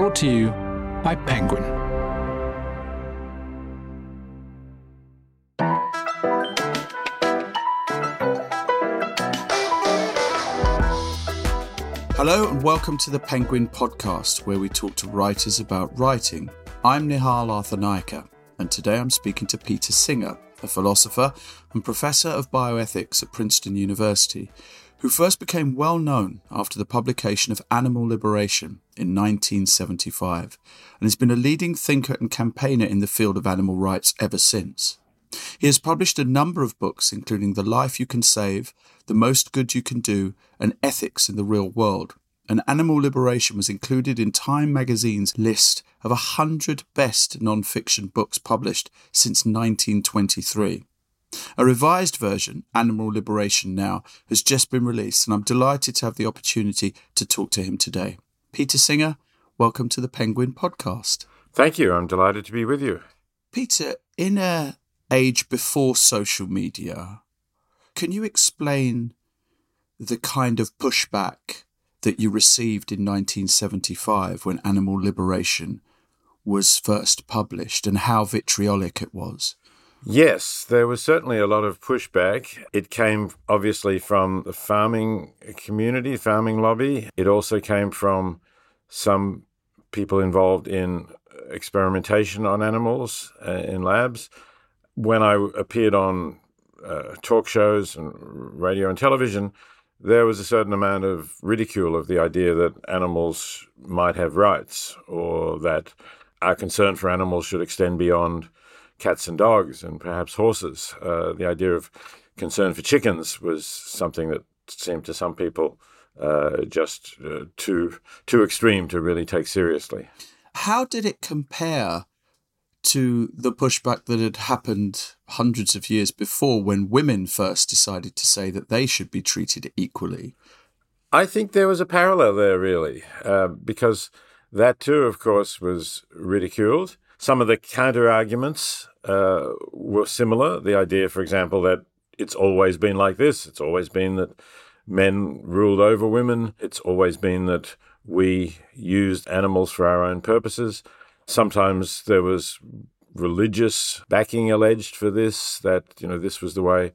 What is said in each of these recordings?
Brought to you by Penguin. Hello and welcome to the Penguin Podcast, where we talk to writers about writing. I'm Nihal Arthanayake and today I'm speaking to Peter Singer, a philosopher and professor of bioethics at Princeton University, who first became well known after the publication of Animal Liberation in 1975, and has been a leading thinker and campaigner in the field of animal rights ever since. He has published a number of books, including The Life You Can Save, The Most Good You Can Do, and Ethics in the Real World. And Animal Liberation was included in Time magazine's list of 100 best non fiction books published since 1923. A revised version, Animal Liberation Now, has just been released, and I'm delighted to have the opportunity to talk to him today. Peter Singer, welcome to the Penguin Podcast. Thank you. I'm delighted to be with you. Peter, in a age before social media, can you explain the kind of pushback that you received in 1975 when Animal Liberation was first published and how vitriolic it was? Yes, there was certainly a lot of pushback. It came obviously from the farming community, farming lobby. It also came from some people involved in experimentation on animals uh, in labs. When I appeared on uh, talk shows and radio and television, there was a certain amount of ridicule of the idea that animals might have rights or that our concern for animals should extend beyond cats and dogs and perhaps horses. Uh, the idea of concern for chickens was something that seemed to some people uh, just uh, too too extreme to really take seriously. How did it compare to the pushback that had happened hundreds of years before when women first decided to say that they should be treated equally? I think there was a parallel there, really, uh, because that too, of course, was ridiculed. Some of the counter arguments uh, were similar. The idea, for example, that it's always been like this. It's always been that men ruled over women. It's always been that we used animals for our own purposes. Sometimes there was religious backing alleged for this, that, you know, this was the way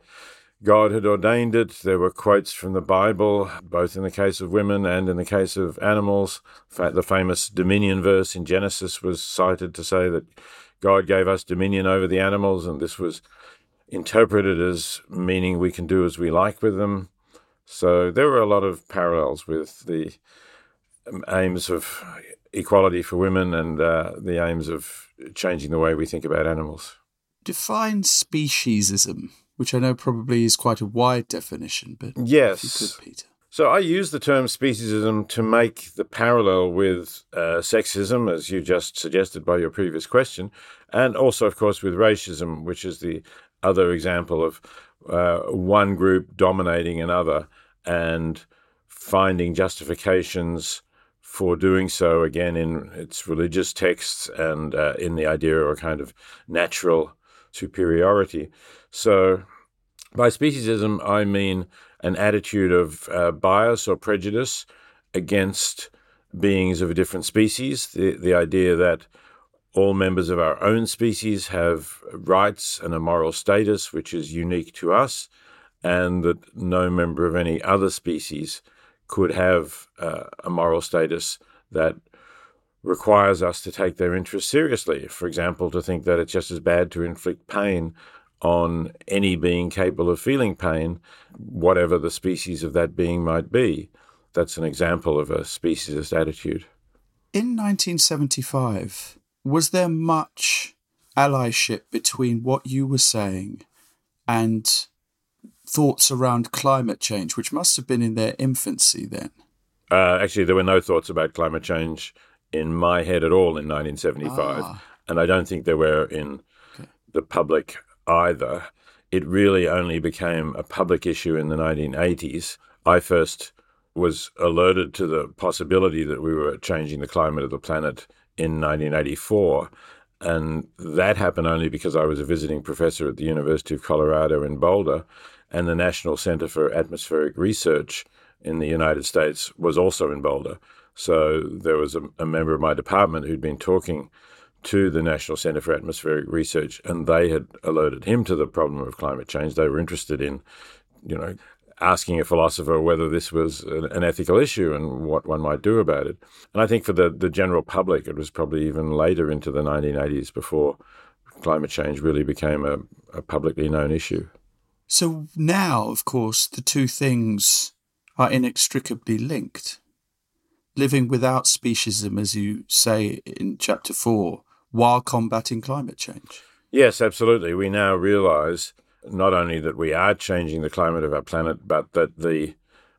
God had ordained it. There were quotes from the Bible, both in the case of women and in the case of animals. The famous dominion verse in Genesis was cited to say that God gave us dominion over the animals, and this was interpreted as meaning we can do as we like with them. So there were a lot of parallels with the aims of equality for women and uh, the aims of changing the way we think about animals. Define speciesism, which I know probably is quite a wide definition, but yes, could, Peter. So I use the term speciesism to make the parallel with uh, sexism, as you just suggested by your previous question, and also, of course, with racism, which is the other example of uh, one group dominating another and finding justifications for doing so, again, in its religious texts and uh, in the idea of a kind of natural superiority. So by speciesism, I mean an attitude of uh, bias or prejudice against beings of a different species. The, the idea that all members of our own species have rights and a moral status which is unique to us, and that no member of any other species could have uh, a moral status that requires us to take their interests seriously. For example, to think that it's just as bad to inflict pain on any being capable of feeling pain, whatever the species of that being might be. That's an example of a speciesist attitude. In 1975, was there much allyship between what you were saying and thoughts around climate change, which must have been in their infancy then? Uh, actually, there were no thoughts about climate change in my head at all in 1975. Ah. And I don't think there were in okay. the public either. It really only became a public issue in the 1980s. I first was alerted to the possibility that we were changing the climate of the planet in 1984. And that happened only because I was a visiting professor at the University of Colorado in Boulder, and the National Center for Atmospheric Research in the United States was also in Boulder. So there was a, a member of my department who'd been talking to the National Centre for Atmospheric Research, and they had alerted him to the problem of climate change. They were interested in, you know, asking a philosopher whether this was an ethical issue and what one might do about it. And I think for the, the general public, it was probably even later into the 1980s before climate change really became a, a publicly known issue. So now, of course, the two things are inextricably linked. Living without speciesism, as you say in chapter four, while combating climate change. Yes, absolutely. We now realize not only that we are changing the climate of our planet, but that the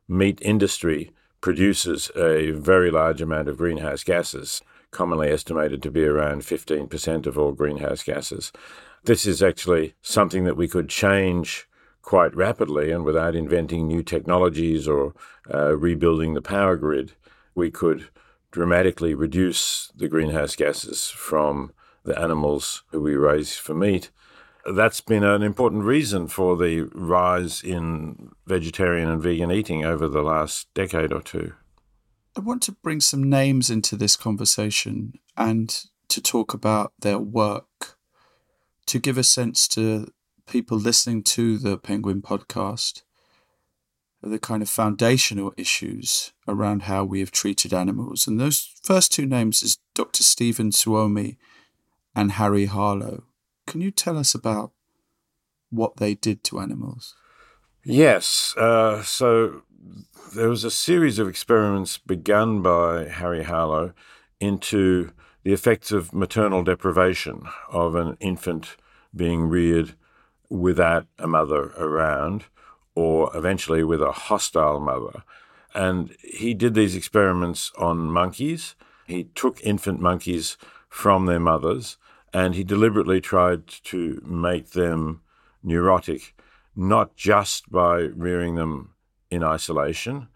meat industry produces a very large amount of greenhouse gases, commonly estimated to be around 15% of all greenhouse gases. This is actually something that we could change quite rapidly, and without inventing new technologies or uh, rebuilding the power grid, we could dramatically reduce the greenhouse gases from the animals who we raise for meat that's been an important reason for the rise in vegetarian and vegan eating over the last decade or two. I want to bring some names into this conversation and to talk about their work to give a sense to people listening to the Penguin podcast the kind of foundational issues around how we have treated animals. And those first two names is Dr. Stephen Suomi and Harry Harlow. Can you tell us about what they did to animals? Yes. Uh, so there was a series of experiments begun by Harry Harlow into the effects of maternal deprivation of an infant being reared without a mother around or eventually with a hostile mother. And he did these experiments on monkeys. He took infant monkeys from their mothers and he deliberately tried to make them neurotic, not just by rearing them in isolation,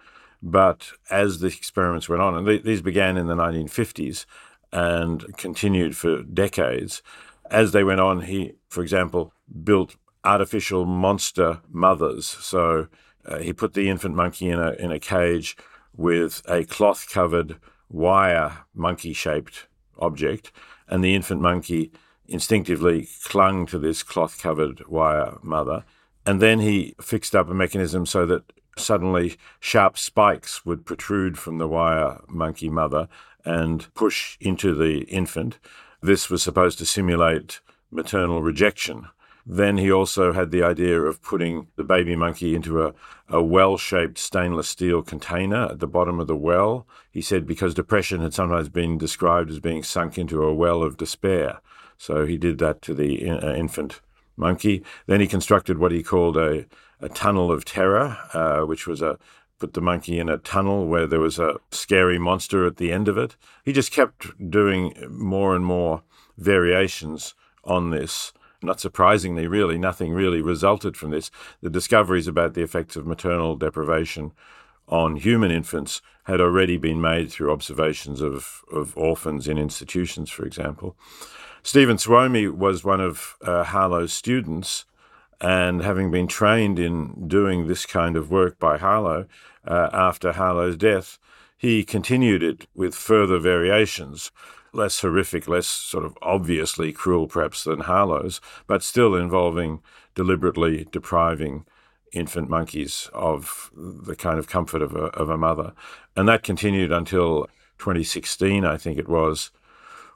but as the experiments went on, and th- these began in the 1950s and continued for decades. As they went on, he, for example, built artificial monster mothers. So uh, he put the infant monkey in a in a cage with a cloth covered wire monkey shaped object, and the infant monkey instinctively clung to this cloth covered wire mother. And then he fixed up a mechanism so that suddenly sharp spikes would protrude from the wire monkey mother and push into the infant. This was supposed to simulate maternal rejection. Then he also had the idea of putting the baby monkey into a, a well shaped stainless steel container at the bottom of the well. He said because depression had sometimes been described as being sunk into a well of despair. So he did that to the uh, infant monkey. Then he constructed what he called a, a tunnel of terror, uh, which was a put the monkey in a tunnel where there was a scary monster at the end of it. He just kept doing more and more variations on this. Not surprisingly, really, nothing really resulted from this. The discoveries about the effects of maternal deprivation on human infants had already been made through observations of, of orphans in institutions, for example. Stephen Suomi was one of uh, Harlow's students, and having been trained in doing this kind of work by Harlow uh, after Harlow's death, he continued it with further variations, less horrific, less sort of obviously cruel perhaps than Harlow's, but still involving deliberately depriving infant monkeys of the kind of comfort of a, of a mother. And that continued until 2016, I think it was,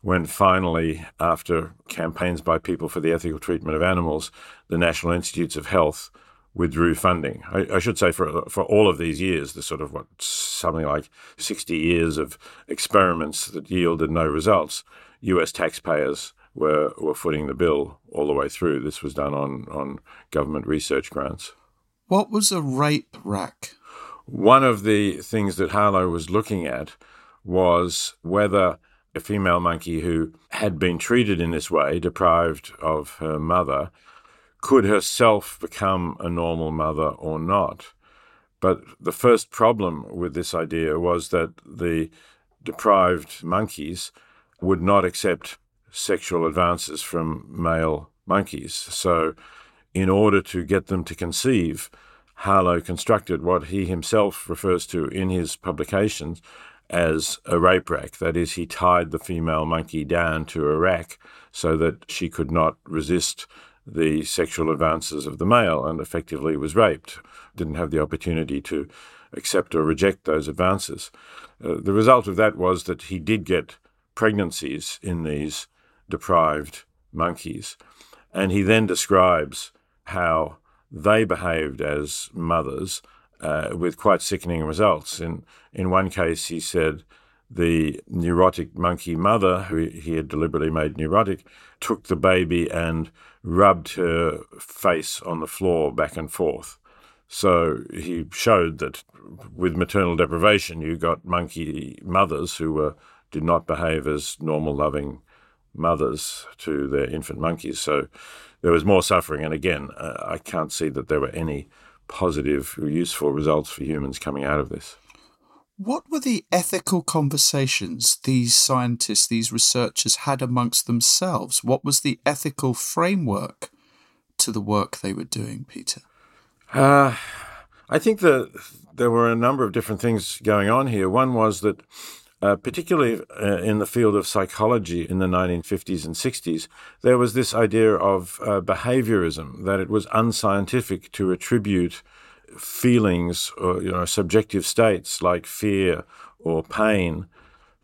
when finally, after campaigns by people for the ethical treatment of animals, the National Institutes of Health withdrew funding. I, I, should say for for all of these years, the sort of what something like sixty years of experiments that yielded no results, U.S. taxpayers were were footing the bill all the way through. This was done on on government research grants. What was a rape rack? One of the things that Harlow was looking at was whether a female monkey who had been treated in this way, deprived of her mother, could herself become a normal mother or not. But the first problem with this idea was that the deprived monkeys would not accept sexual advances from male monkeys. So, in order to get them to conceive, Harlow constructed what he himself refers to in his publications as a rape rack. That is, he tied the female monkey down to a rack so that she could not resist the sexual advances of the male and effectively was raped. Didn't have the opportunity to accept or reject those advances. Uh, the result of that was that he did get pregnancies in these deprived monkeys. And he then describes how they behaved as mothers uh, with quite sickening results. In, in one case, he said the neurotic monkey mother, who he had deliberately made neurotic, took the baby and rubbed her face on the floor back and forth. So he showed that with maternal deprivation, you got monkey mothers who were, did not behave as normal, loving mothers to their infant monkeys. So there was more suffering. And again, uh, I can't see that there were any positive or useful results for humans coming out of this. What were the ethical conversations these scientists, these researchers had amongst themselves? What was the ethical framework to the work they were doing, Peter? Uh, I think that there were a number of different things going on here. One was that, uh, particularly uh, in the field of psychology in the 1950s and 60s, there was this idea of uh, behaviorism, that it was unscientific to attribute feelings or you know subjective states like fear or pain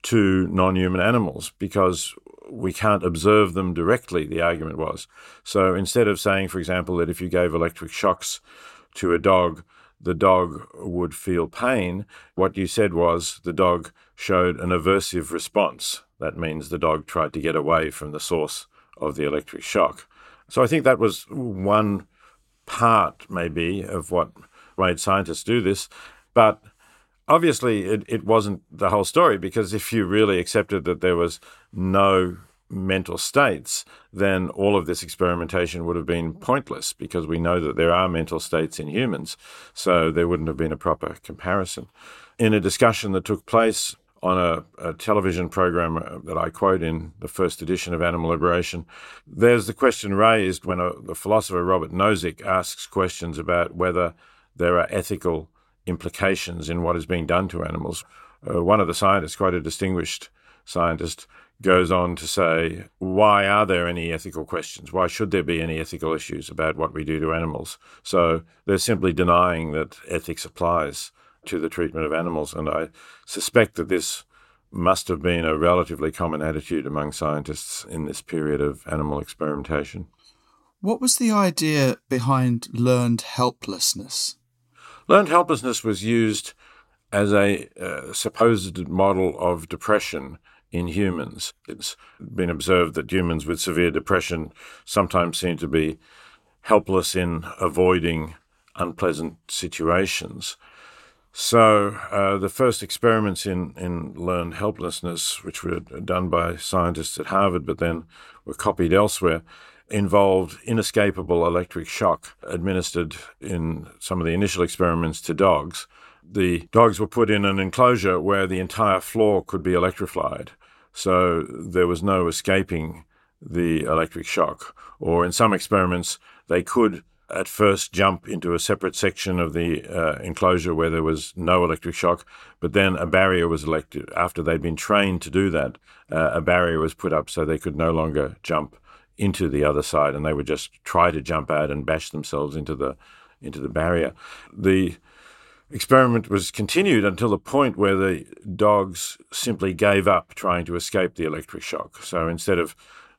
to non-human animals because we can't observe them directly the argument was. So instead of saying for example that if you gave electric shocks to a dog the dog would feel pain what you said was the dog showed an aversive response. That means the dog tried to get away from the source of the electric shock. So i think that was one part maybe of what made scientists do this. But obviously, it, it wasn't the whole story because if you really accepted that there was no mental states, then all of this experimentation would have been pointless because we know that there are mental states in humans. So there wouldn't have been a proper comparison. In a discussion that took place on a, a, television program uh, that I quote in the first edition of Animal Liberation, there's the question raised when a, the philosopher Robert Nozick asks questions about whether there are ethical implications in what is being done to animals. Uh, one of the scientists, quite a distinguished scientist, goes on to say, why are there any ethical questions? Why should there be any ethical issues about what we do to animals? So they're simply denying that ethics applies to the treatment of animals. And I suspect that this must have been a relatively common attitude among scientists in this period of animal experimentation. What was the idea behind learned helplessness? Learned helplessness was used as a uh, supposed model of depression in humans. It's been observed that humans with severe depression sometimes seem to be helpless in avoiding unpleasant situations. So, uh, the first experiments in, in learned helplessness, which were done by scientists at Harvard but then were copied elsewhere, involved inescapable electric shock administered in some of the initial experiments to dogs. The dogs were put in an enclosure where the entire floor could be electrified, so there was no escaping the electric shock. Or in some experiments, they could at first jump into a separate section of the uh, enclosure where there was no electric shock, but then a barrier was elected. After they'd been trained to do that, uh, a barrier was put up so they could no longer jump into the other side, and they would just try to jump out and bash themselves into the into the barrier. The experiment was continued until the point where the dogs simply gave up trying to escape the electric shock. So instead of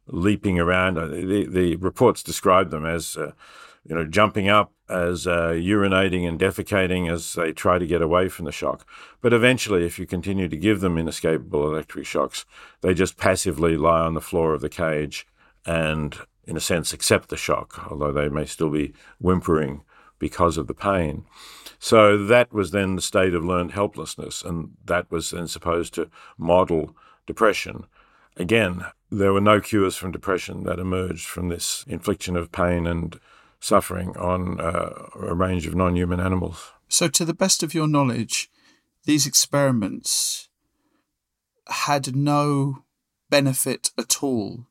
leaping around, uh, the, the reports described them as uh, you know jumping up, as uh, urinating and defecating as they try to get away from the shock. But eventually, if you continue to give them inescapable electric shocks, they just passively lie on the floor of the cage and, in a sense, accept the shock, although they may still be whimpering because of the pain. So that was then the state of learned helplessness, and that was then supposed to model depression. Again, there were no cures from depression that emerged from this infliction of pain and suffering on uh, a range of non human animals. So, to the best of your knowledge, these experiments had no benefit at all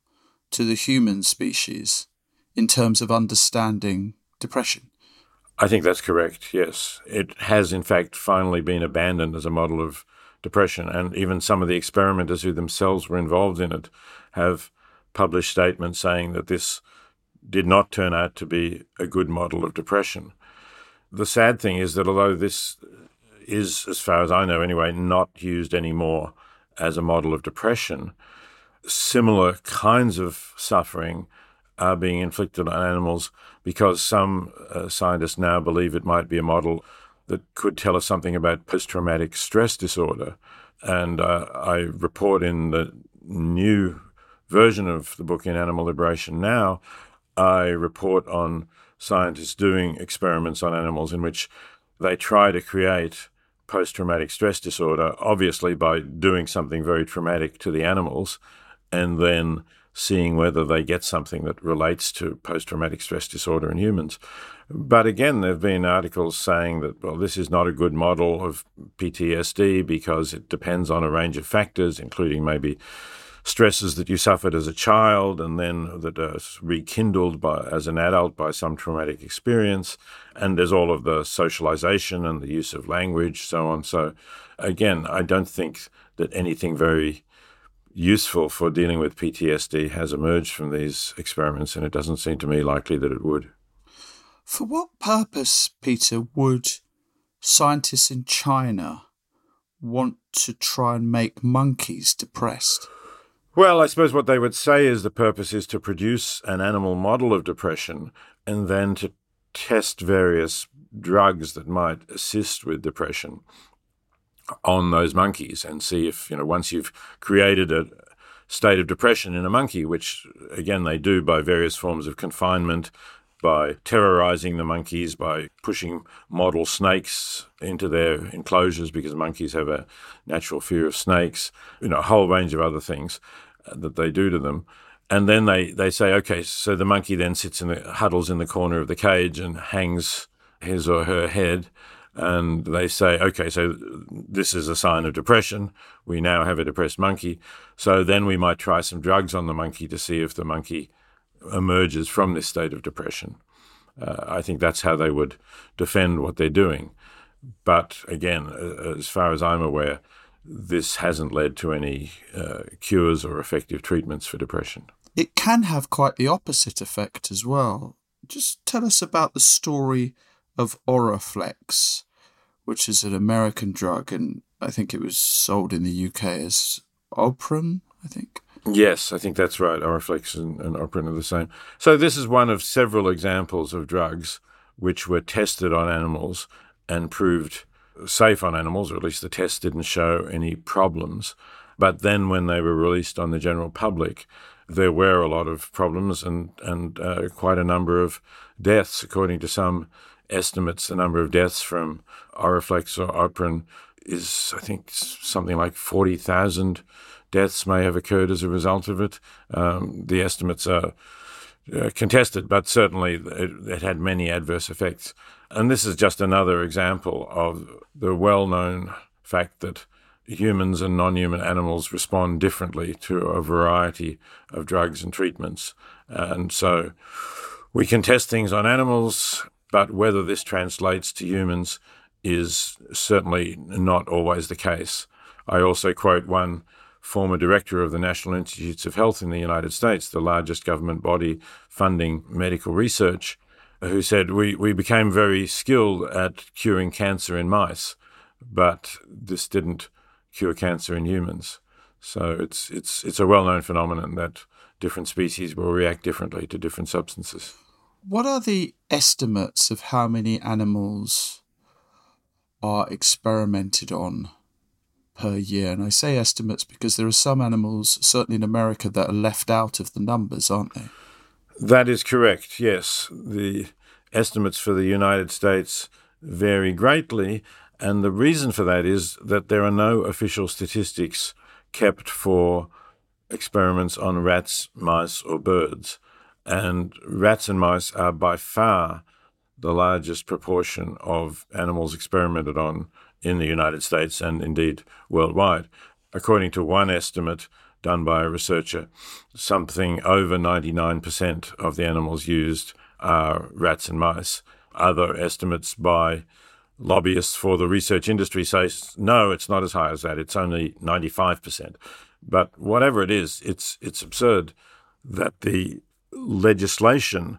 to the human species in terms of understanding depression. I think that's correct, yes. It has, in fact, finally been abandoned as a model of depression. And even some of the experimenters who themselves were involved in it have published statements saying that this did not turn out to be a good model of depression. The sad thing is that although this is, as far as I know anyway, not used anymore as a model of depression, similar kinds of suffering are being inflicted on animals because some uh, scientists now believe it might be a model that could tell us something about post traumatic stress disorder. And uh, I report in the new version of the book in Animal Liberation Now, I report on scientists doing experiments on animals in which they try to create post traumatic stress disorder, obviously by doing something very traumatic to the animals, and then seeing whether they get something that relates to post traumatic stress disorder in humans. But again, there have been articles saying that, well, this is not a good model of PTSD because it depends on a range of factors, including maybe stresses that you suffered as a child and then that are rekindled by, as an adult by some traumatic experience. And there's all of the socialization and the use of language, so on. So, again, I don't think that anything very useful for dealing with PTSD has emerged from these experiments, and it doesn't seem to me likely that it would. For what purpose, Peter, would scientists in China want to try and make monkeys depressed? Well, I suppose what they would say is the purpose is to produce an animal model of depression and then to test various drugs that might assist with depression on those monkeys and see if, you know, once you've created a state of depression in a monkey, which again they do by various forms of confinement, by terrorizing the monkeys, by pushing model snakes into their enclosures because monkeys have a natural fear of snakes, you know, a whole range of other things that they do to them. And then they, they say, okay, so the monkey then sits in the huddles in the corner of the cage and hangs his or her head. And they say, okay, so this is a sign of depression. We now have a depressed monkey. So then we might try some drugs on the monkey to see if the monkey emerges from this state of depression. Uh, I think that's how they would defend what they're doing. But again, as far as I'm aware, this hasn't led to any uh, cures or effective treatments for depression. It can have quite the opposite effect as well. Just tell us about the story of Oraflex, which is an American drug, and I think it was sold in the UK as Opren, I think. Yes, I think that's right. Oraflex and, and are the same. So this is one of several examples of drugs which were tested on animals and proved safe on animals, or at least the tests didn't show any problems. But then when they were released on the general public, there were a lot of problems and, and uh, quite a number of deaths. According to some estimates, the number of deaths from Oraflex or Opren is, I think, something like 40,000 deaths may have occurred as a result of it. Um, the estimates are uh, contested, but certainly it, it, had many adverse effects. And this is just another example of the well known fact that humans and non human animals respond differently to a variety of drugs and treatments. And so we can test things on animals, but whether this translates to humans is certainly not always the case. I also quote one former director of the National Institutes of Health in the United States, the largest government body funding medical research, who said, we, we became very skilled at curing cancer in mice, but this didn't cure cancer in humans. So it's, it's, it's a well known phenomenon that different species will react differently to different substances. What are the estimates of how many animals are experimented on per year. And I say estimates because there are some animals, certainly in America, that are left out of the numbers, aren't they? That is correct, yes. The estimates for the United States vary greatly. And the reason for that is that there are no official statistics kept for experiments on rats, mice, or birds. And rats and mice are by far the largest proportion of animals experimented on in the United States and indeed worldwide. According to one estimate done by a researcher, something over 99% of the animals used are rats and mice. Other estimates by lobbyists for the research industry say, no, it's not as high as that. It's only 95%. But whatever it is, it's, it's absurd that the legislation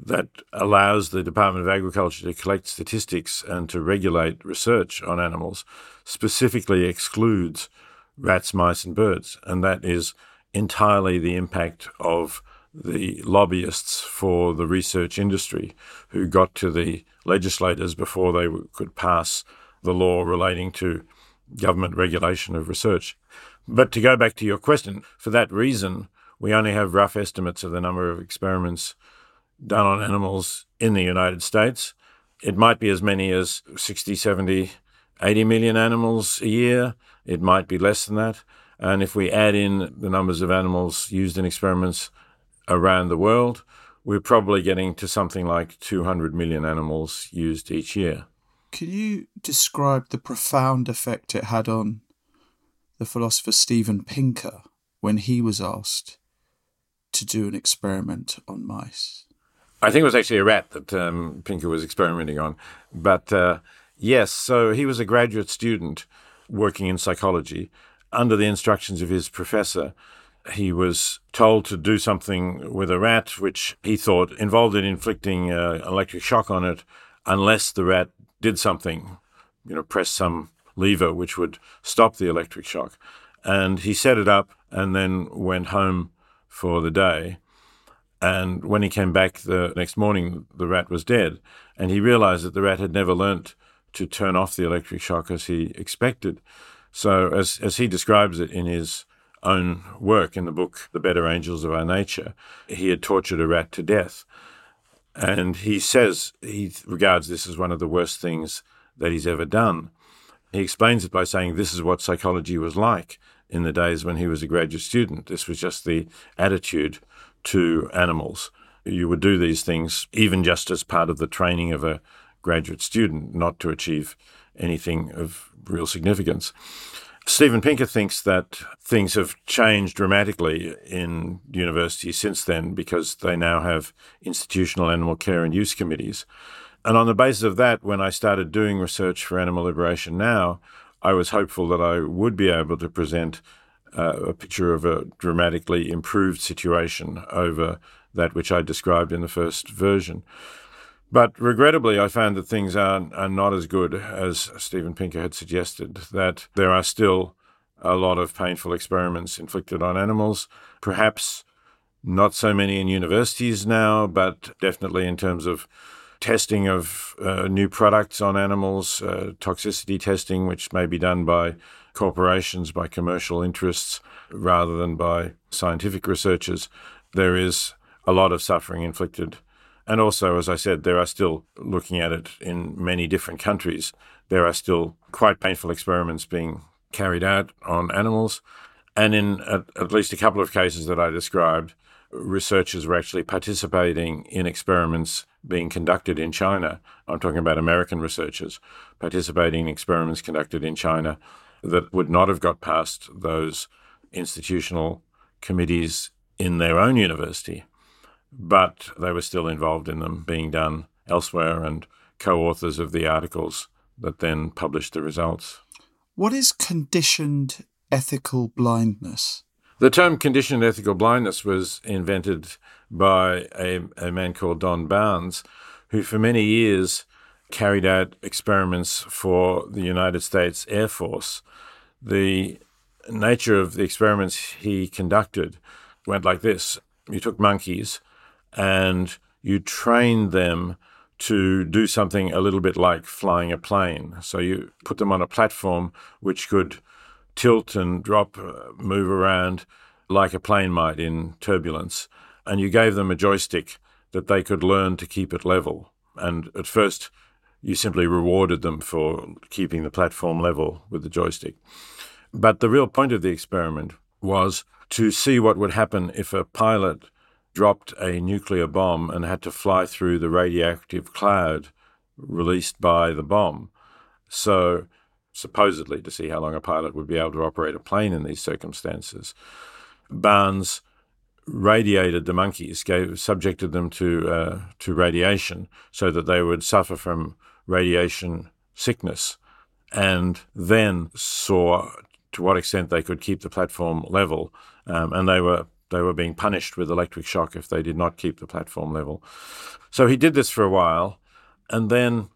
that allows the Department of Agriculture to collect statistics and to regulate research on animals specifically excludes rats, mice, and birds. And that is entirely the impact of the lobbyists for the research industry who got to the legislators before they could pass the law relating to government regulation of research. But to go back to your question, for that reason, we only have rough estimates of the number of experiments done on animals in the United States. It might be as many as 60, 70, 80 million animals a year. It might be less than that. And if we add in the numbers of animals used in experiments around the world, we're probably getting to something like 200 million animals used each year. Can you describe the profound effect it had on the philosopher Steven Pinker when he was asked to do an experiment on mice? I think it was actually a rat that um, Pinker was experimenting on. But uh, yes, so he was a graduate student working in psychology under the instructions of his professor he was told to do something with a rat, which he thought involved in inflicting uh, electric shock on it, unless the rat did something, you know, press some lever which would stop the electric shock. And he set it up and then went home for the day. And when he came back the next morning, the rat was dead. And he realized that the rat had never learnt to turn off the electric shock as he expected. So, as, as he describes it in his own work in the book, The Better Angels of Our Nature, he had tortured a rat to death. And he says he regards this as one of the worst things that he's ever done. He explains it by saying this is what psychology was like in the days when he was a graduate student. This was just the attitude to animals. You would do these things even just as part of the training of a graduate student, not to achieve anything of real significance. Steven Pinker thinks that things have changed dramatically in universities since then because they now have institutional animal care and use committees. And on the basis of that, when I started doing research for Animal Liberation Now, I was hopeful that I would be able to present uh, a picture of a dramatically improved situation over that which I described in the first version. But regrettably, I found that things are, are not as good as Steven Pinker had suggested, that there are still a lot of painful experiments inflicted on animals, perhaps not so many in universities now, but definitely in terms of testing of uh, new products on animals, uh, toxicity testing, which may be done by corporations, by commercial interests, rather than by scientific researchers. There is a lot of suffering inflicted and also, as I said, there are still, looking at it in many different countries, there are still quite painful experiments being carried out on animals. And in at, at least a couple of cases that I described, researchers were actually participating in experiments being conducted in China. I'm talking about American researchers participating in experiments conducted in China that would not have got past those institutional committees in their own university but they were still involved in them being done elsewhere and co authors of the articles that then published the results. What is conditioned ethical blindness? The term conditioned ethical blindness was invented by a, a man called Don Barnes, who for many years carried out experiments for the United States Air Force. The nature of the experiments he conducted went like this you took monkeys and you train them to do something a little bit like flying a plane. So you put them on a platform which could tilt and drop, uh, move around like a plane might in turbulence. And you gave them a joystick that they could learn to keep it level. And at first, you simply rewarded them for keeping the platform level with the joystick. But the real point of the experiment was to see what would happen if a pilot dropped a nuclear bomb and had to fly through the radioactive cloud released by the bomb. So, supposedly, to see how long a pilot would be able to operate a plane in these circumstances, Barnes radiated the monkeys, gave subjected them to uh, to radiation, so that they would suffer from radiation sickness and then saw to what extent they could keep the platform level. Um, and they were they were being punished with electric shock if they did not keep the platform level. So he did this for a while, and then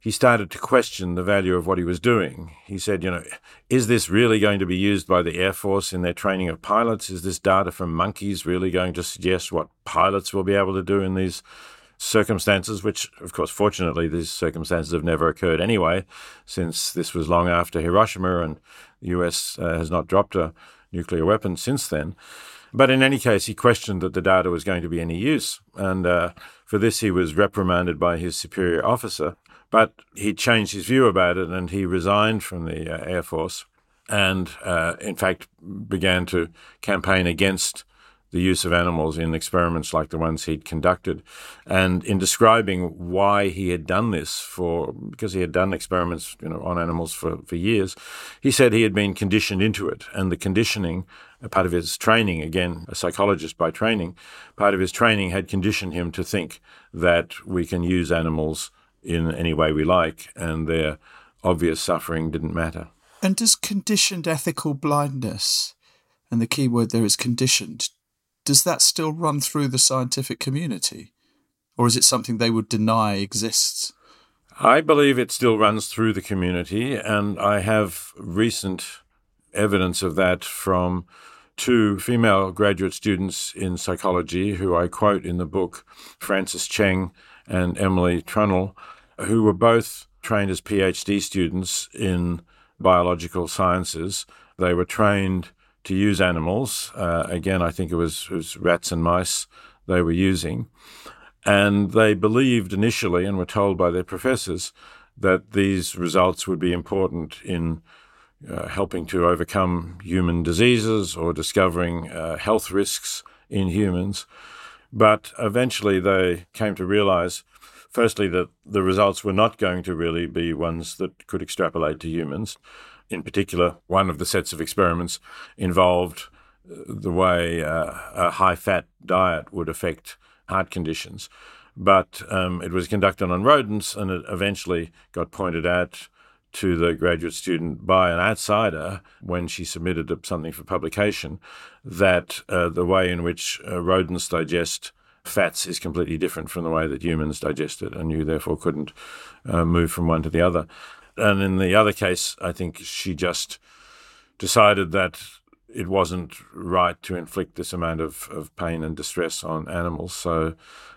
he started to question the value of what he was doing. He said, you know, is this really going to be used by the Air Force in their training of pilots? Is this data from monkeys really going to suggest what pilots will be able to do in these circumstances, which, of course, fortunately, these circumstances have never occurred anyway, since this was long after Hiroshima and the US uh, has not dropped a nuclear weapon since then. But in any case, he questioned that the data was going to be any use. And uh, for this, he was reprimanded by his superior officer. But he changed his view about it and he resigned from the uh, Air Force and, uh, in fact, began to campaign against the use of animals in experiments like the ones he'd conducted. And in describing why he had done this for, because he had done experiments you know, on animals for, for years, he said he had been conditioned into it. And the conditioning, part of his training, again, a psychologist by training, part of his training had conditioned him to think that we can use animals in any way we like, and their obvious suffering didn't matter. And does conditioned ethical blindness, and the key word there is conditioned, does that still run through the scientific community? Or is it something they would deny exists? I believe it still runs through the community, and I have recent evidence of that from two female graduate students in psychology who I quote in the book, Frances Cheng and Emily Trunnell, who were both trained as PhD students in biological sciences. They were trained to use animals. Uh, again, I think it was, it was rats and mice they were using. And they believed initially and were told by their professors that these results would be important in uh, helping to overcome human diseases or discovering uh, health risks in humans. But eventually they came to realize, firstly, that the results were not going to really be ones that could extrapolate to humans. In particular, one of the sets of experiments involved uh, the way uh, a high fat diet would affect heart conditions. But um, it was conducted on rodents, and it eventually got pointed out to the graduate student by an outsider when she submitted something for publication that uh, the way in which uh, rodents digest fats is completely different from the way that humans digest it, and you therefore couldn't uh, move from one to the other. And in the other case, I think she just decided that it wasn't right to inflict this amount of, of pain and distress on animals. So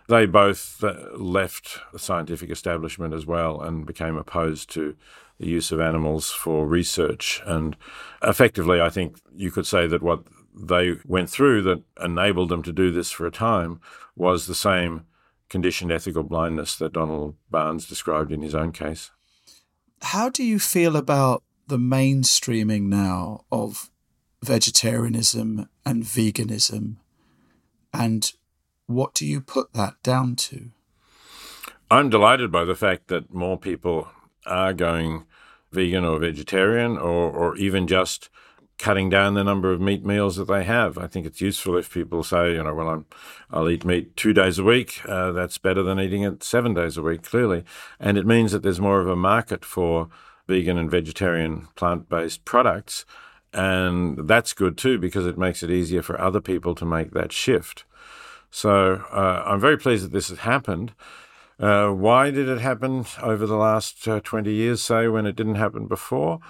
they both uh, left the scientific establishment as well and became opposed to the use of animals for research. And effectively, I think you could say that what they went through that enabled them to do this for a time was the same conditioned ethical blindness that Donald Barnes described in his own case. How do you feel about the mainstreaming now of vegetarianism and veganism? And what do you put that down to? I'm delighted by the fact that more people are going vegan or vegetarian or, or even just cutting down the number of meat meals that they have. I think it's useful if people say, you know, well, I'm, I'll eat meat two days a week. Uh, that's better than eating it seven days a week, clearly. And it means that there's more of a market for vegan and vegetarian plant based products. And that's good too, because it makes it easier for other people to make that shift. So uh, I'm very pleased that this has happened. Uh, why did it happen over the last uh, 20 years, say, when it didn't happen before?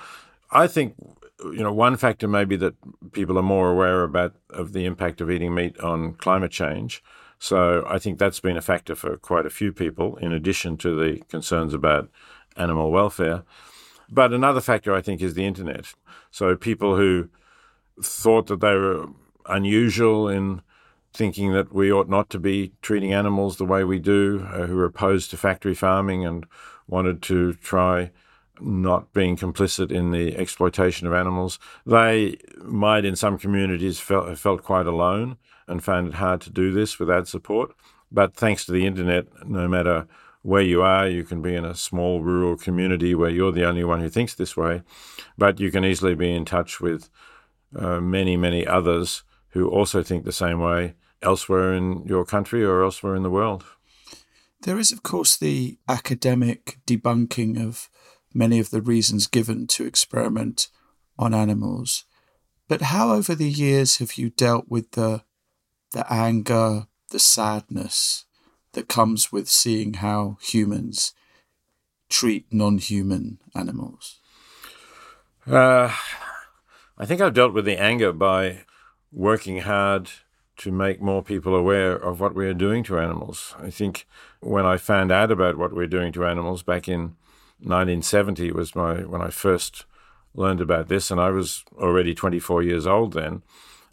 I think you know one factor may be that people are more aware about of the impact of eating meat on climate change. So I think that's been a factor for quite a few people, in addition to the concerns about animal welfare. But another factor, I think, is the internet. So people who thought that they were unusual in thinking that we ought not to be treating animals the way we do, uh, who are opposed to factory farming and wanted to try not being complicit in the exploitation of animals. They might, in some communities, felt, felt quite alone and found it hard to do this without support. But thanks to the internet, no matter where you are, you can be in a small rural community where you're the only one who thinks this way, but you can easily be in touch with uh, many, many others who also think the same way elsewhere in your country or elsewhere in the world. There is, of course, the academic debunking of many of the reasons given to experiment on animals. But how over the years have you dealt with the the anger, the sadness that comes with seeing how humans treat non-human animals? Uh, I think I've dealt with the anger by working hard to make more people aware of what we are doing to animals. I think when I found out about what we're doing to animals back in 1970 was my when I first learned about this, and I was already 24 years old then.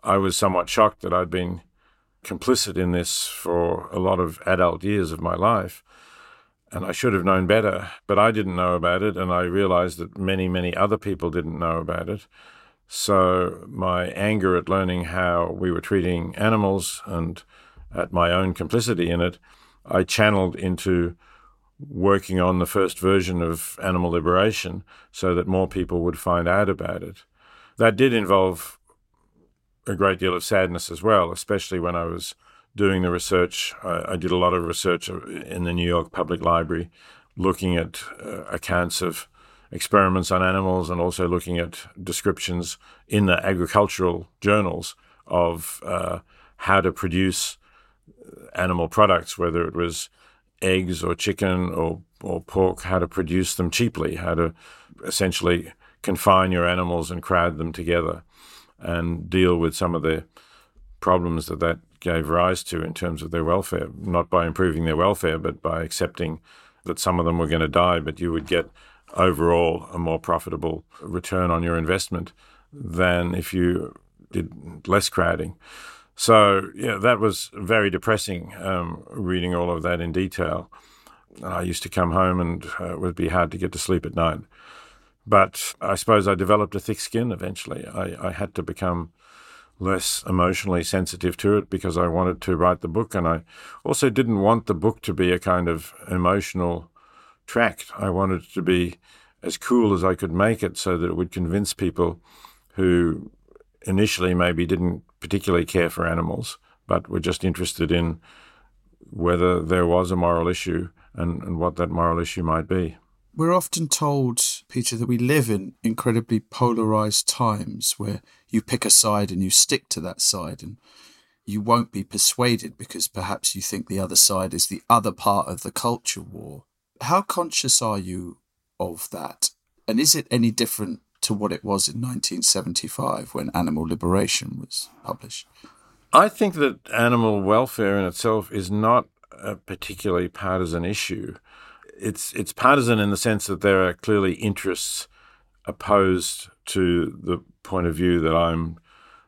I was somewhat shocked that I'd been complicit in this for a lot of adult years of my life. And I should have known better, but I didn't know about it, and I realized that many, many other people didn't know about it. So my anger at learning how we were treating animals and at my own complicity in it, I channeled into working on the first version of animal liberation so that more people would find out about it. That did involve a great deal of sadness as well, especially when I was doing the research. I, I did a lot of research in the New York Public Library, looking at uh, accounts of experiments on animals and also looking at descriptions in the agricultural journals of uh, how to produce animal products, whether it was eggs or chicken or, or pork, how to produce them cheaply, how to essentially confine your animals and crowd them together and deal with some of the problems that that gave rise to in terms of their welfare, not by improving their welfare, but by accepting that some of them were going to die, but you would get overall a more profitable return on your investment than if you did less crowding. So yeah, that was very depressing. Um, reading all of that in detail, I used to come home and uh, it would be hard to get to sleep at night. But I suppose I developed a thick skin eventually. I, I had to become less emotionally sensitive to it because I wanted to write the book, and I also didn't want the book to be a kind of emotional I wanted it to be as cool as I could make it so that it would convince people who initially maybe didn't particularly care for animals, but were just interested in whether there was a moral issue and, and what that moral issue might be. We're often told, Peter, that we live in incredibly polarized times where you pick a side and you stick to that side and you won't be persuaded because perhaps you think the other side is the other part of the culture war. How conscious are you of that? And is it any different to what it was in 1975 when Animal Liberation was published? I think that animal welfare in itself is not a particularly partisan issue. It's it's partisan in the sense that there are clearly interests opposed to the point of view that I'm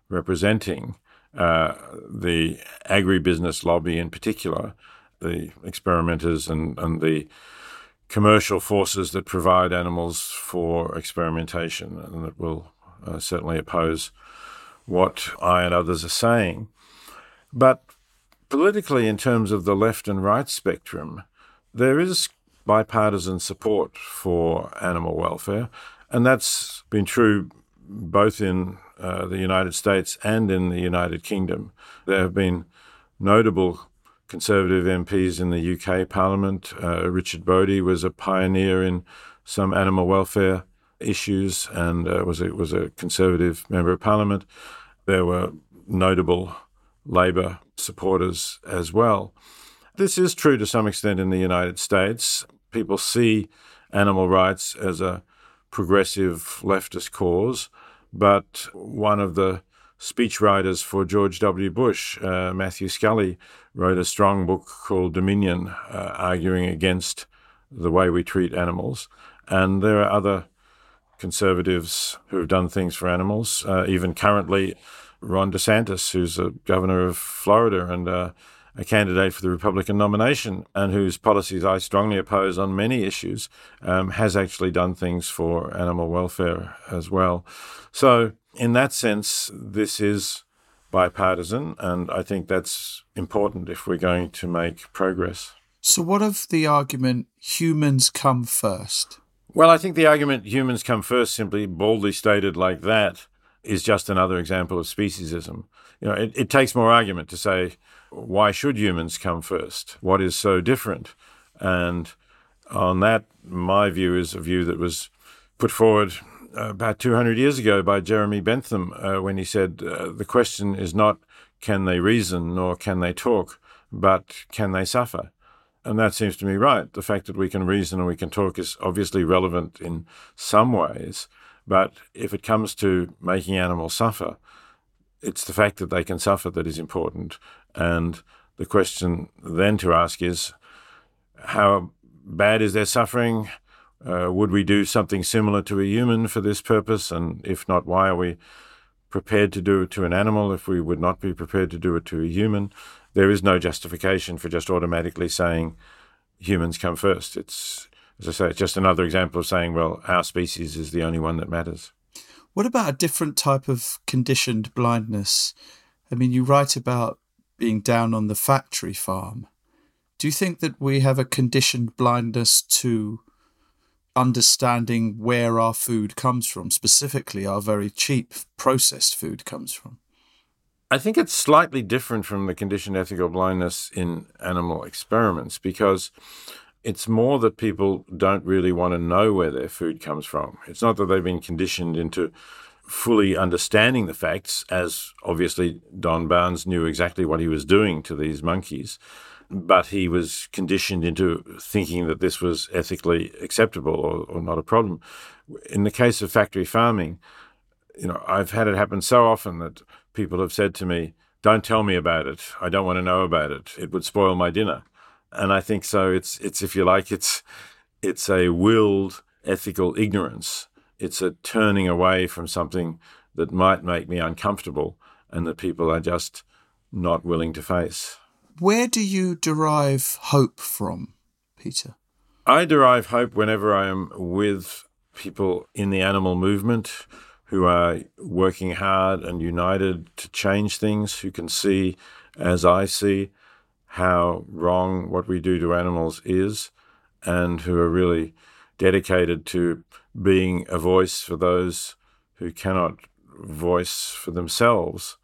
representing. Uh, the agribusiness lobby, in particular, the experimenters and, and the commercial forces that provide animals for experimentation and that will uh, certainly oppose what I and others are saying. But politically, in terms of the left and right spectrum, there is bipartisan support for animal welfare, and that's been true both in uh, the United States and in the United Kingdom. There have been notable Conservative MPs in the UK Parliament. Uh, Richard Body was a pioneer in some animal welfare issues and uh, was a, was a Conservative member of Parliament. There were notable Labor supporters as well. This is true to some extent in the United States. People see animal rights as a progressive leftist cause, but one of the speechwriters for George W. Bush, uh, Matthew Scully, wrote a strong book called Dominion, uh, arguing against the way we treat animals. And there are other conservatives who have done things for animals. Uh, even currently, Ron DeSantis, who's a governor of Florida and uh, a candidate for the Republican nomination, and whose policies I strongly oppose on many issues, um, has actually done things for animal welfare as well. So in that sense, this is bipartisan, and I think that's important if we're going to make progress. So, what of the argument humans come first? Well, I think the argument humans come first, simply boldly stated like that, is just another example of speciesism. You know, it, it takes more argument to say, why should humans come first? What is so different? And on that, my view is a view that was put forward uh, about 200 years ago by Jeremy Bentham uh, when he said, uh, The question is not can they reason nor can they talk, but can they suffer? And that seems to me right. The fact that we can reason and we can talk is obviously relevant in some ways, but if it comes to making animals suffer, it's the fact that they can suffer that is important. And the question then to ask is how bad is their suffering? Uh, would we do something similar to a human for this purpose? And if not, why are we prepared to do it to an animal if we would not be prepared to do it to a human? There is no justification for just automatically saying humans come first. It's, as I say, it's just another example of saying, well, our species is the only one that matters. What about a different type of conditioned blindness? I mean, you write about being down on the factory farm. Do you think that we have a conditioned blindness to understanding where our food comes from, specifically our very cheap processed food comes from? I think it's slightly different from the conditioned ethical blindness in animal experiments because it's more that people don't really want to know where their food comes from. It's not that they've been conditioned into fully understanding the facts, as obviously Don Barnes knew exactly what he was doing to these monkeys, but he was conditioned into thinking that this was ethically acceptable or, or not a problem. In the case of factory farming, you know, I've had it happen so often that people have said to me, "Don't tell me about it. I don't want to know about it. It would spoil my dinner." And I think so. It's it's if you like, it's it's a willed ethical ignorance. It's a turning away from something that might make me uncomfortable, and that people are just not willing to face. Where do you derive hope from, Peter? I derive hope whenever I am with people in the animal movement who are working hard and united to change things, who can see, as I see, how wrong what we do to animals is and who are really dedicated to being a voice for those who cannot voice for themselves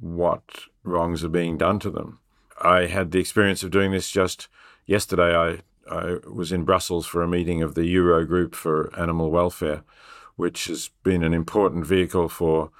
what wrongs are being done to them. I had the experience of doing this just yesterday. I, I was in Brussels for a meeting of the Euro Group for Animal Welfare, which has been an important vehicle for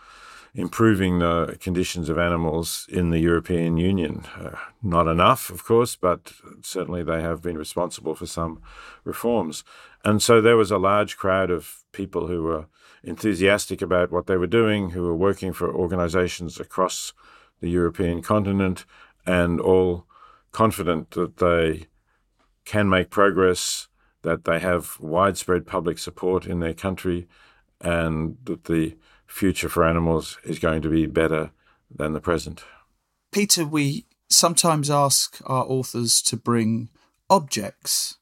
improving the conditions of animals in the European Union. Uh, not enough, of course, but certainly they have been responsible for some reforms. And so there was a large crowd of people who were enthusiastic about what they were doing, who were working for organizations across the European continent, and all confident that they can make progress, that they have widespread public support in their country, and that the future for animals is going to be better than the present. Peter, we sometimes ask our authors to bring objects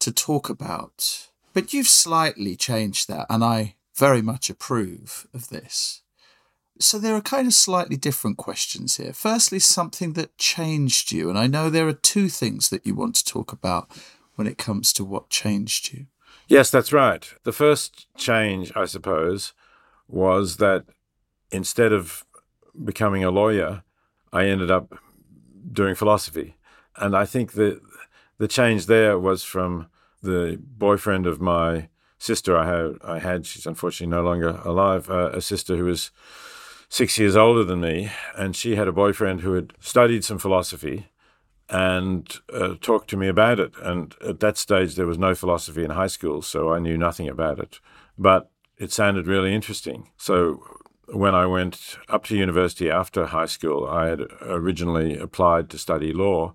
to talk about, but you've slightly changed that, and I very much approve of this. So there are kind of slightly different questions here. Firstly, something that changed you, and I know there are two things that you want to talk about when it comes to what changed you. Yes, that's right. The first change, I suppose, was that instead of becoming a lawyer, I ended up doing philosophy. And I think that the change there was from the boyfriend of my sister I had, I had she's unfortunately no longer alive, uh, a sister who was six years older than me, and she had a boyfriend who had studied some philosophy and uh, talked to me about it. And at that stage, there was no philosophy in high school, so I knew nothing about it. But it sounded really interesting. So when I went up to university after high school, I had originally applied to study law,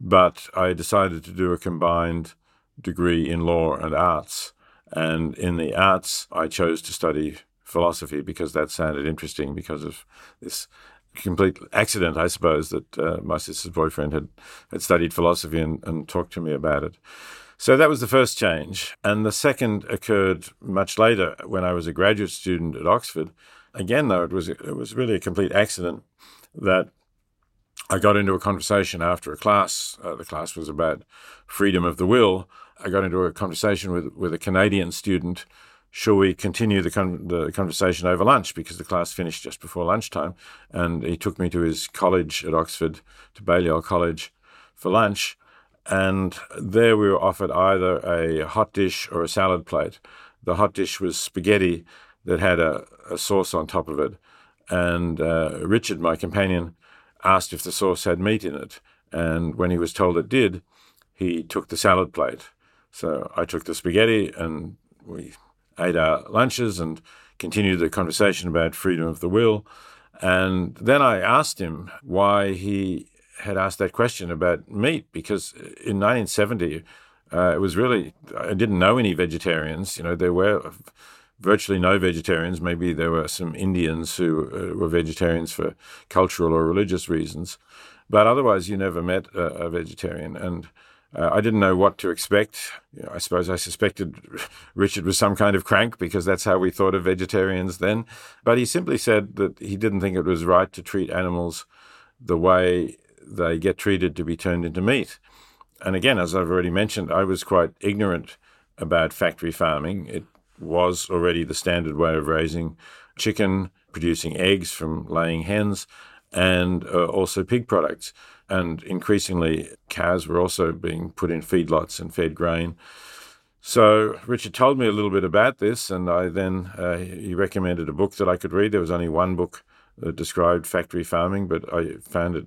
but I decided to do a combined degree in law and arts. And in the arts, I chose to study philosophy because that sounded interesting because of this complete accident, I suppose, that uh, my sister's boyfriend had, had studied philosophy and, and talked to me about it. So that was the first change. And the second occurred much later when I was a graduate student at Oxford. Again, though, it was, it was really a complete accident that I got into a conversation after a class. Uh, the class was about freedom of the will. I got into a conversation with, with a Canadian student. Shall we continue the, con- the conversation over lunch? Because the class finished just before lunchtime. And he took me to his college at Oxford, to Balliol College, for lunch And there we were offered either a hot dish or a salad plate. The hot dish was spaghetti that had a, a sauce on top of it. And uh, Richard, my companion, asked if the sauce had meat in it. And when he was told it did, he took the salad plate. So I took the spaghetti and we ate our lunches and continued the conversation about freedom of the will. And then I asked him why he had asked that question about meat, because in 1970, uh, it was really, I didn't know any vegetarians. You know, there were virtually no vegetarians. Maybe there were some Indians who uh, were vegetarians for cultural or religious reasons. But otherwise, you never met a, a vegetarian. And uh, I didn't know what to expect. You know, I suppose I suspected Richard was some kind of crank because that's how we thought of vegetarians then. But he simply said that he didn't think it was right to treat animals the way they get treated to be turned into meat. And again, as I've already mentioned, I was quite ignorant about factory farming. It was already the standard way of raising chicken, producing eggs from laying hens, and uh, also pig products. And increasingly, cows were also being put in feedlots and fed grain. So Richard told me a little bit about this, and I then uh, he recommended a book that I could read. There was only one book that described factory farming, but I found it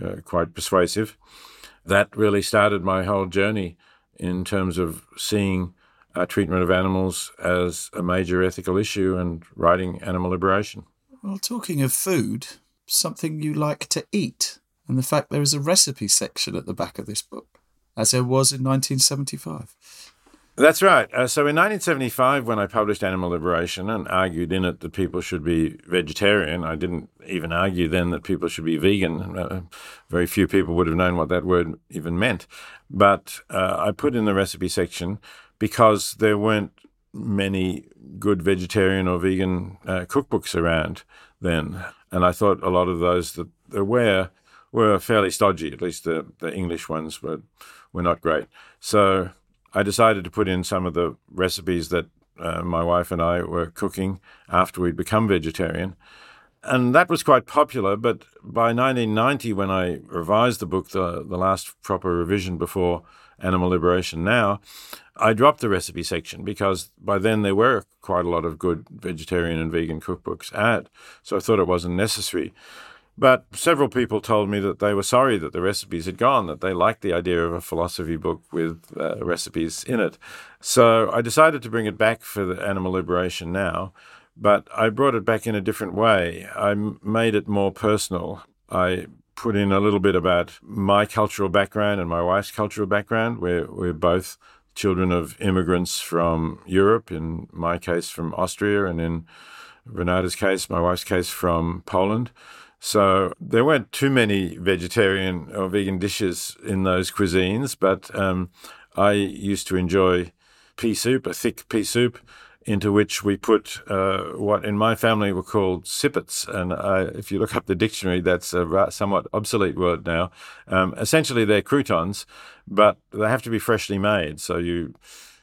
uh, quite persuasive. That really started my whole journey in terms of seeing uh, treatment of animals as a major ethical issue and writing animal liberation. Well, talking of food, something you like to eat, and the fact there is a recipe section at the back of this book, as there was in 1975. That's right. Uh, so in 1975, when I published Animal Liberation and argued in it that people should be vegetarian, I didn't even argue then that people should be vegan. Uh, very few people would have known what that word even meant. But uh, I put in the recipe section because there weren't many good vegetarian or vegan uh, cookbooks around then. And I thought a lot of those that there were were fairly stodgy, at least the, the English ones were, were not great. So I decided to put in some of the recipes that uh, my wife and I were cooking after we'd become vegetarian. And that was quite popular, but by 1990, when I revised the book, the, the last proper revision before Animal Liberation Now, I dropped the recipe section because by then there were quite a lot of good vegetarian and vegan cookbooks out. So I thought it wasn't necessary. But several people told me that they were sorry that the recipes had gone, that they liked the idea of a philosophy book with uh, recipes in it. So I decided to bring it back for the animal liberation now, but I brought it back in a different way. I made it more personal. I put in a little bit about my cultural background and my wife's cultural background. We're, we're both children of immigrants from Europe, in my case from Austria, and in Renata's case, my wife's case, from Poland. So there weren't too many vegetarian or vegan dishes in those cuisines, but um, I used to enjoy pea soup, a thick pea soup, into which we put uh, what in my family were called sippets. And I, if you look up the dictionary, that's a somewhat obsolete word now. Um, essentially, they're croutons, but they have to be freshly made. So you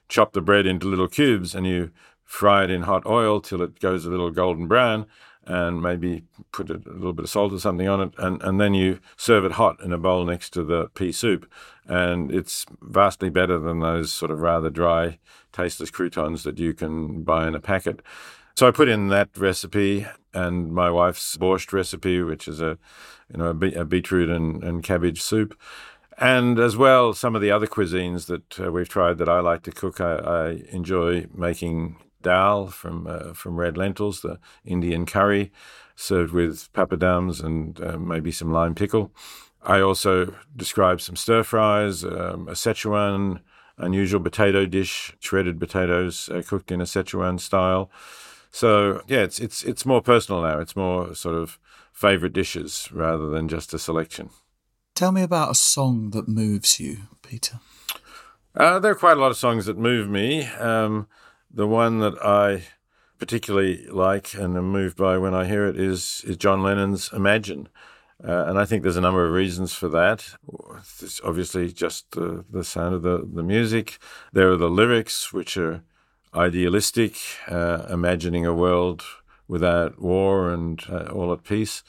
chop the bread into little cubes and you fry it in hot oil till it goes a little golden brown and maybe put a, little bit of salt or something on it, and, and then you serve it hot in a bowl next to the pea soup. And it's vastly better than those sort of rather dry, tasteless croutons that you can buy in a packet. So I put in that recipe and my wife's borscht recipe, which is a, you know, a, be- a beetroot and, and cabbage soup. And as well, some of the other cuisines that uh, we've tried that I like to cook. I, I enjoy making dal from uh, from red lentils, the Indian curry, served with papadums and uh, maybe some lime pickle. I also describe some stir fries, um, a Szechuan unusual potato dish, shredded potatoes uh, cooked in a Szechuan style. So yeah, it's it's it's more personal now. It's more sort of favorite dishes rather than just a selection. Tell me about a song that moves you, Peter. Uh, there are quite a lot of songs that move me. Um, the one that I particularly like and am moved by when I hear it is, is John Lennon's Imagine. Uh, and I think there's a number of reasons for that. It's obviously just the, the sound of the, the music. There are the lyrics, which are idealistic, uh, imagining a world without war and uh, all at peace.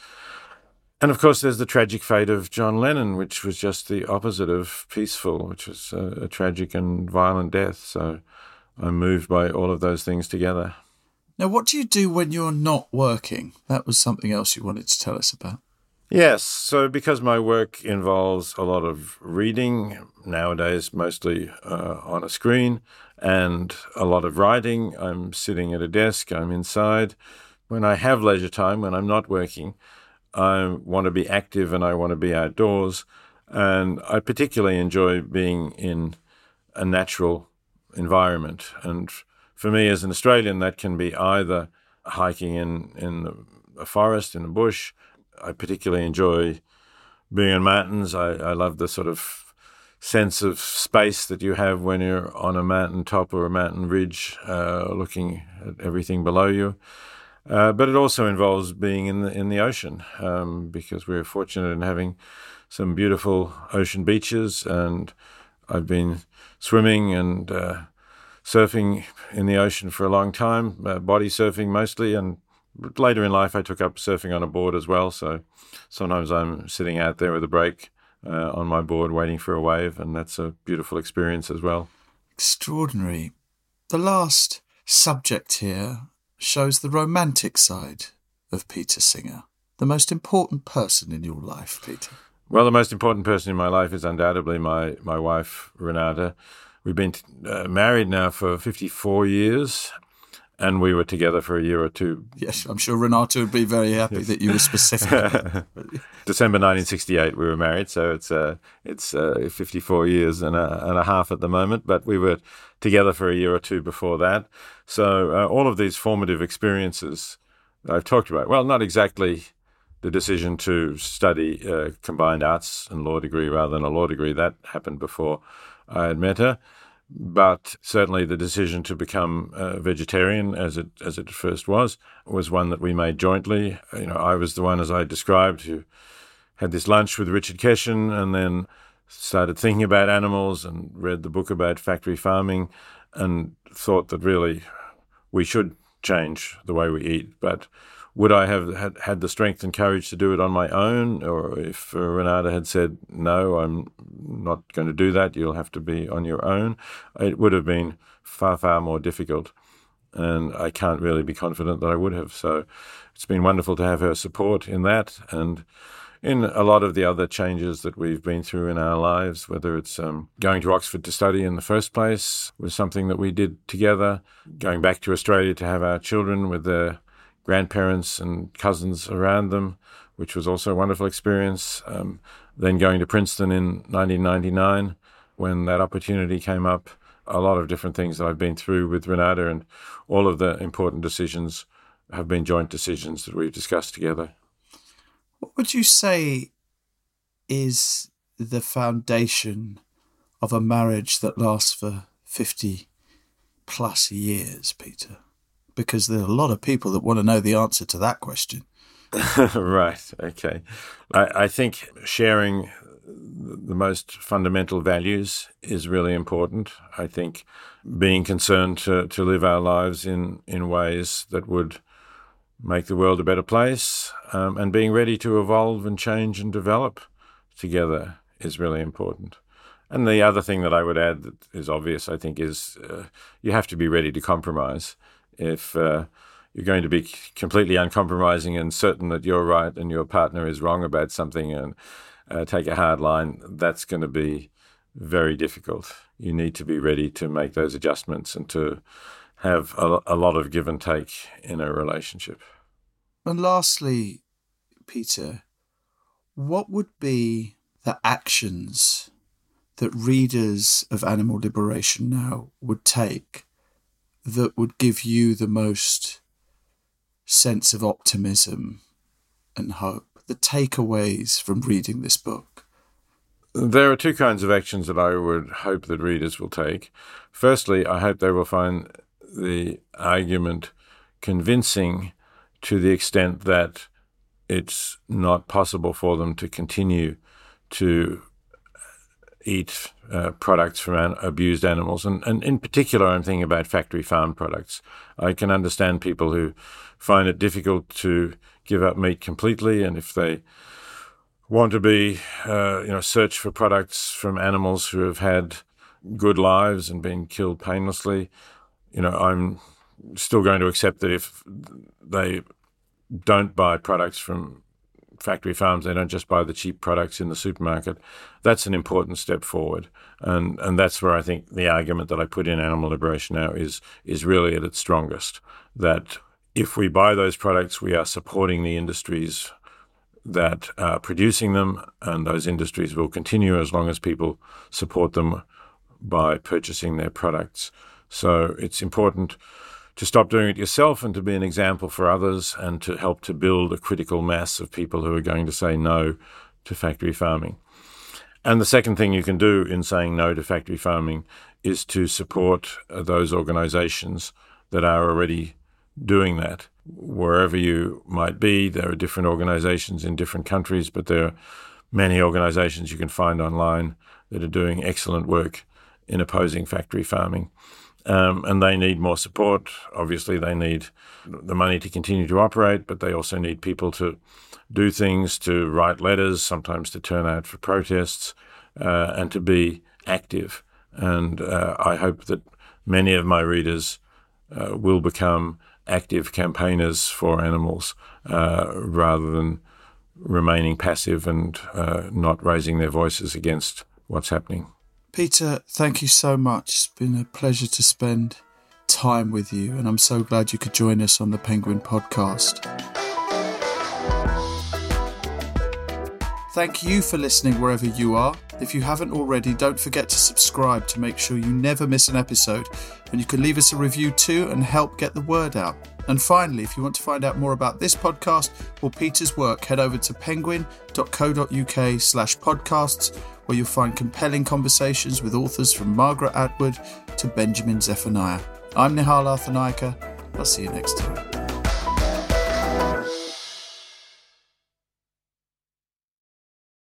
And of course, there's the tragic fate of John Lennon, which was just the opposite of peaceful, which was a, a tragic and violent death. So I'm moved by all of those things together. Now, what do you do when you're not working? That was something else you wanted to tell us about. Yes, so because my work involves a lot of reading, nowadays mostly uh, on a screen, and a lot of writing, I'm sitting at a desk, I'm inside. When I have leisure time, when I'm not working, I want to be active and I want to be outdoors. And I particularly enjoy being in a natural environment. And for me, as an Australian, that can be either hiking in, in a forest, in a bush. I particularly enjoy being in mountains. I, I love the sort of sense of space that you have when you're on a mountain top or a mountain ridge, uh, looking at everything below you. Uh, but it also involves being in the in the ocean um, because we're fortunate in having some beautiful ocean beaches, and I've been swimming and uh, surfing in the ocean for a long time, uh, body surfing mostly, and later in life I took up surfing on a board as well. So sometimes I'm sitting out there with a break uh, on my board waiting for a wave, and that's a beautiful experience as well. Extraordinary. The last subject here shows the romantic side of Peter Singer, the most important person in your life, Peter. Well, the most important person in my life is undoubtedly my, my wife, Renata. We've been uh, married now for 54 years, and we were together for a year or two. Yes, I'm sure Renata would be very happy yes. that you were specific. December 1968, we were married, so it's uh, it's uh, 54 years and a, and a half at the moment. But we were together for a year or two before that. So uh, all of these formative experiences I've talked about. Well, not exactly the decision to study uh, combined arts and law degree rather than a law degree. That happened before I had met her but certainly the decision to become a vegetarian, as it as it first was, was one that we made jointly. You know, I was the one, as I described, who had this lunch with Richard Keshen, and then started thinking about animals and read the book about factory farming, and thought that really we should change the way we eat, but would I have had, had the strength and courage to do it on my own? Or if uh, Renata had said, no, I'm not going to do that, you'll have to be on your own, it would have been far, far more difficult. And I can't really be confident that I would have. So it's been wonderful to have her support in that and in a lot of the other changes that we've been through in our lives, whether it's um, going to Oxford to study in the first place was something that we did together, going back to Australia to have our children with their grandparents and cousins around them, which was also a wonderful experience. Um, then going to Princeton in 1999 when that opportunity came up. A lot of different things that I've been through with Renata, and all of the important decisions have been joint decisions that we've discussed together. What would you say is the foundation of a marriage that lasts for 50 plus years, Peter? Because there are a lot of people that want to know the answer to that question. right. Okay. I, I, think sharing the most fundamental values is really important. I think being concerned to, to live our lives in, in ways that would make the world a better place um, and being ready to evolve and change and develop together is really important. And the other thing that I would add that is obvious, I think, is uh, you have to be ready to compromise if uh, you're going to be completely uncompromising and certain that you're right and your partner is wrong about something and uh, take a hard line, that's going to be very difficult. You need to be ready to make those adjustments and to have a, a lot of give and take in a relationship. And lastly, Peter, what would be the actions that readers of Animal Liberation Now would take that would give you the most sense of optimism and hope? The takeaways from reading this book? There are two kinds of actions that I would hope that readers will take. Firstly, I hope they will find the argument convincing to the extent that it's not possible for them to continue to eat uh, products from an- abused animals. And, and in particular, I'm thinking about factory farm products. I can understand people who find it difficult to give up meat completely, and if they want to be, uh, you know, search for products from animals who have had good lives and been killed painlessly. You know, I'm still going to accept that if they don't buy products from factory farms, they don't just buy the cheap products in the supermarket. That's an important step forward, and and that's where I think the argument that I put in animal liberation now is is really at its strongest. That if we buy those products, we are supporting the industries that are producing them, and those industries will continue as long as people support them by purchasing their products. So it's important to stop doing it yourself and to be an example for others and to help to build a critical mass of people who are going to say no to factory farming. And the second thing you can do in saying no to factory farming is to support uh, those organizations that are already doing that. Wherever you might be, there are different organizations in different countries, but there are many organizations you can find online that are doing excellent work in opposing factory farming. Um, and they need more support. Obviously, they need the money to continue to operate, but they also need people to do things, to write letters, sometimes to turn out for protests, uh, and to be active. And uh, I hope that many of my readers uh, will become active campaigners for animals uh, rather than remaining passive and uh, not raising their voices against what's happening. Peter, thank you so much. It's been a pleasure to spend time with you, and I'm so glad you could join us on the Penguin podcast. Thank you for listening wherever you are. If you haven't already, don't forget to subscribe to make sure you never miss an episode. And you can leave us a review too and help get the word out. And finally, if you want to find out more about this podcast or Peter's work, head over to penguin.co.uk slash podcasts where you'll find compelling conversations with authors from Margaret Atwood to Benjamin Zephaniah. I'm Nihal Arthanayake I'll see you next time.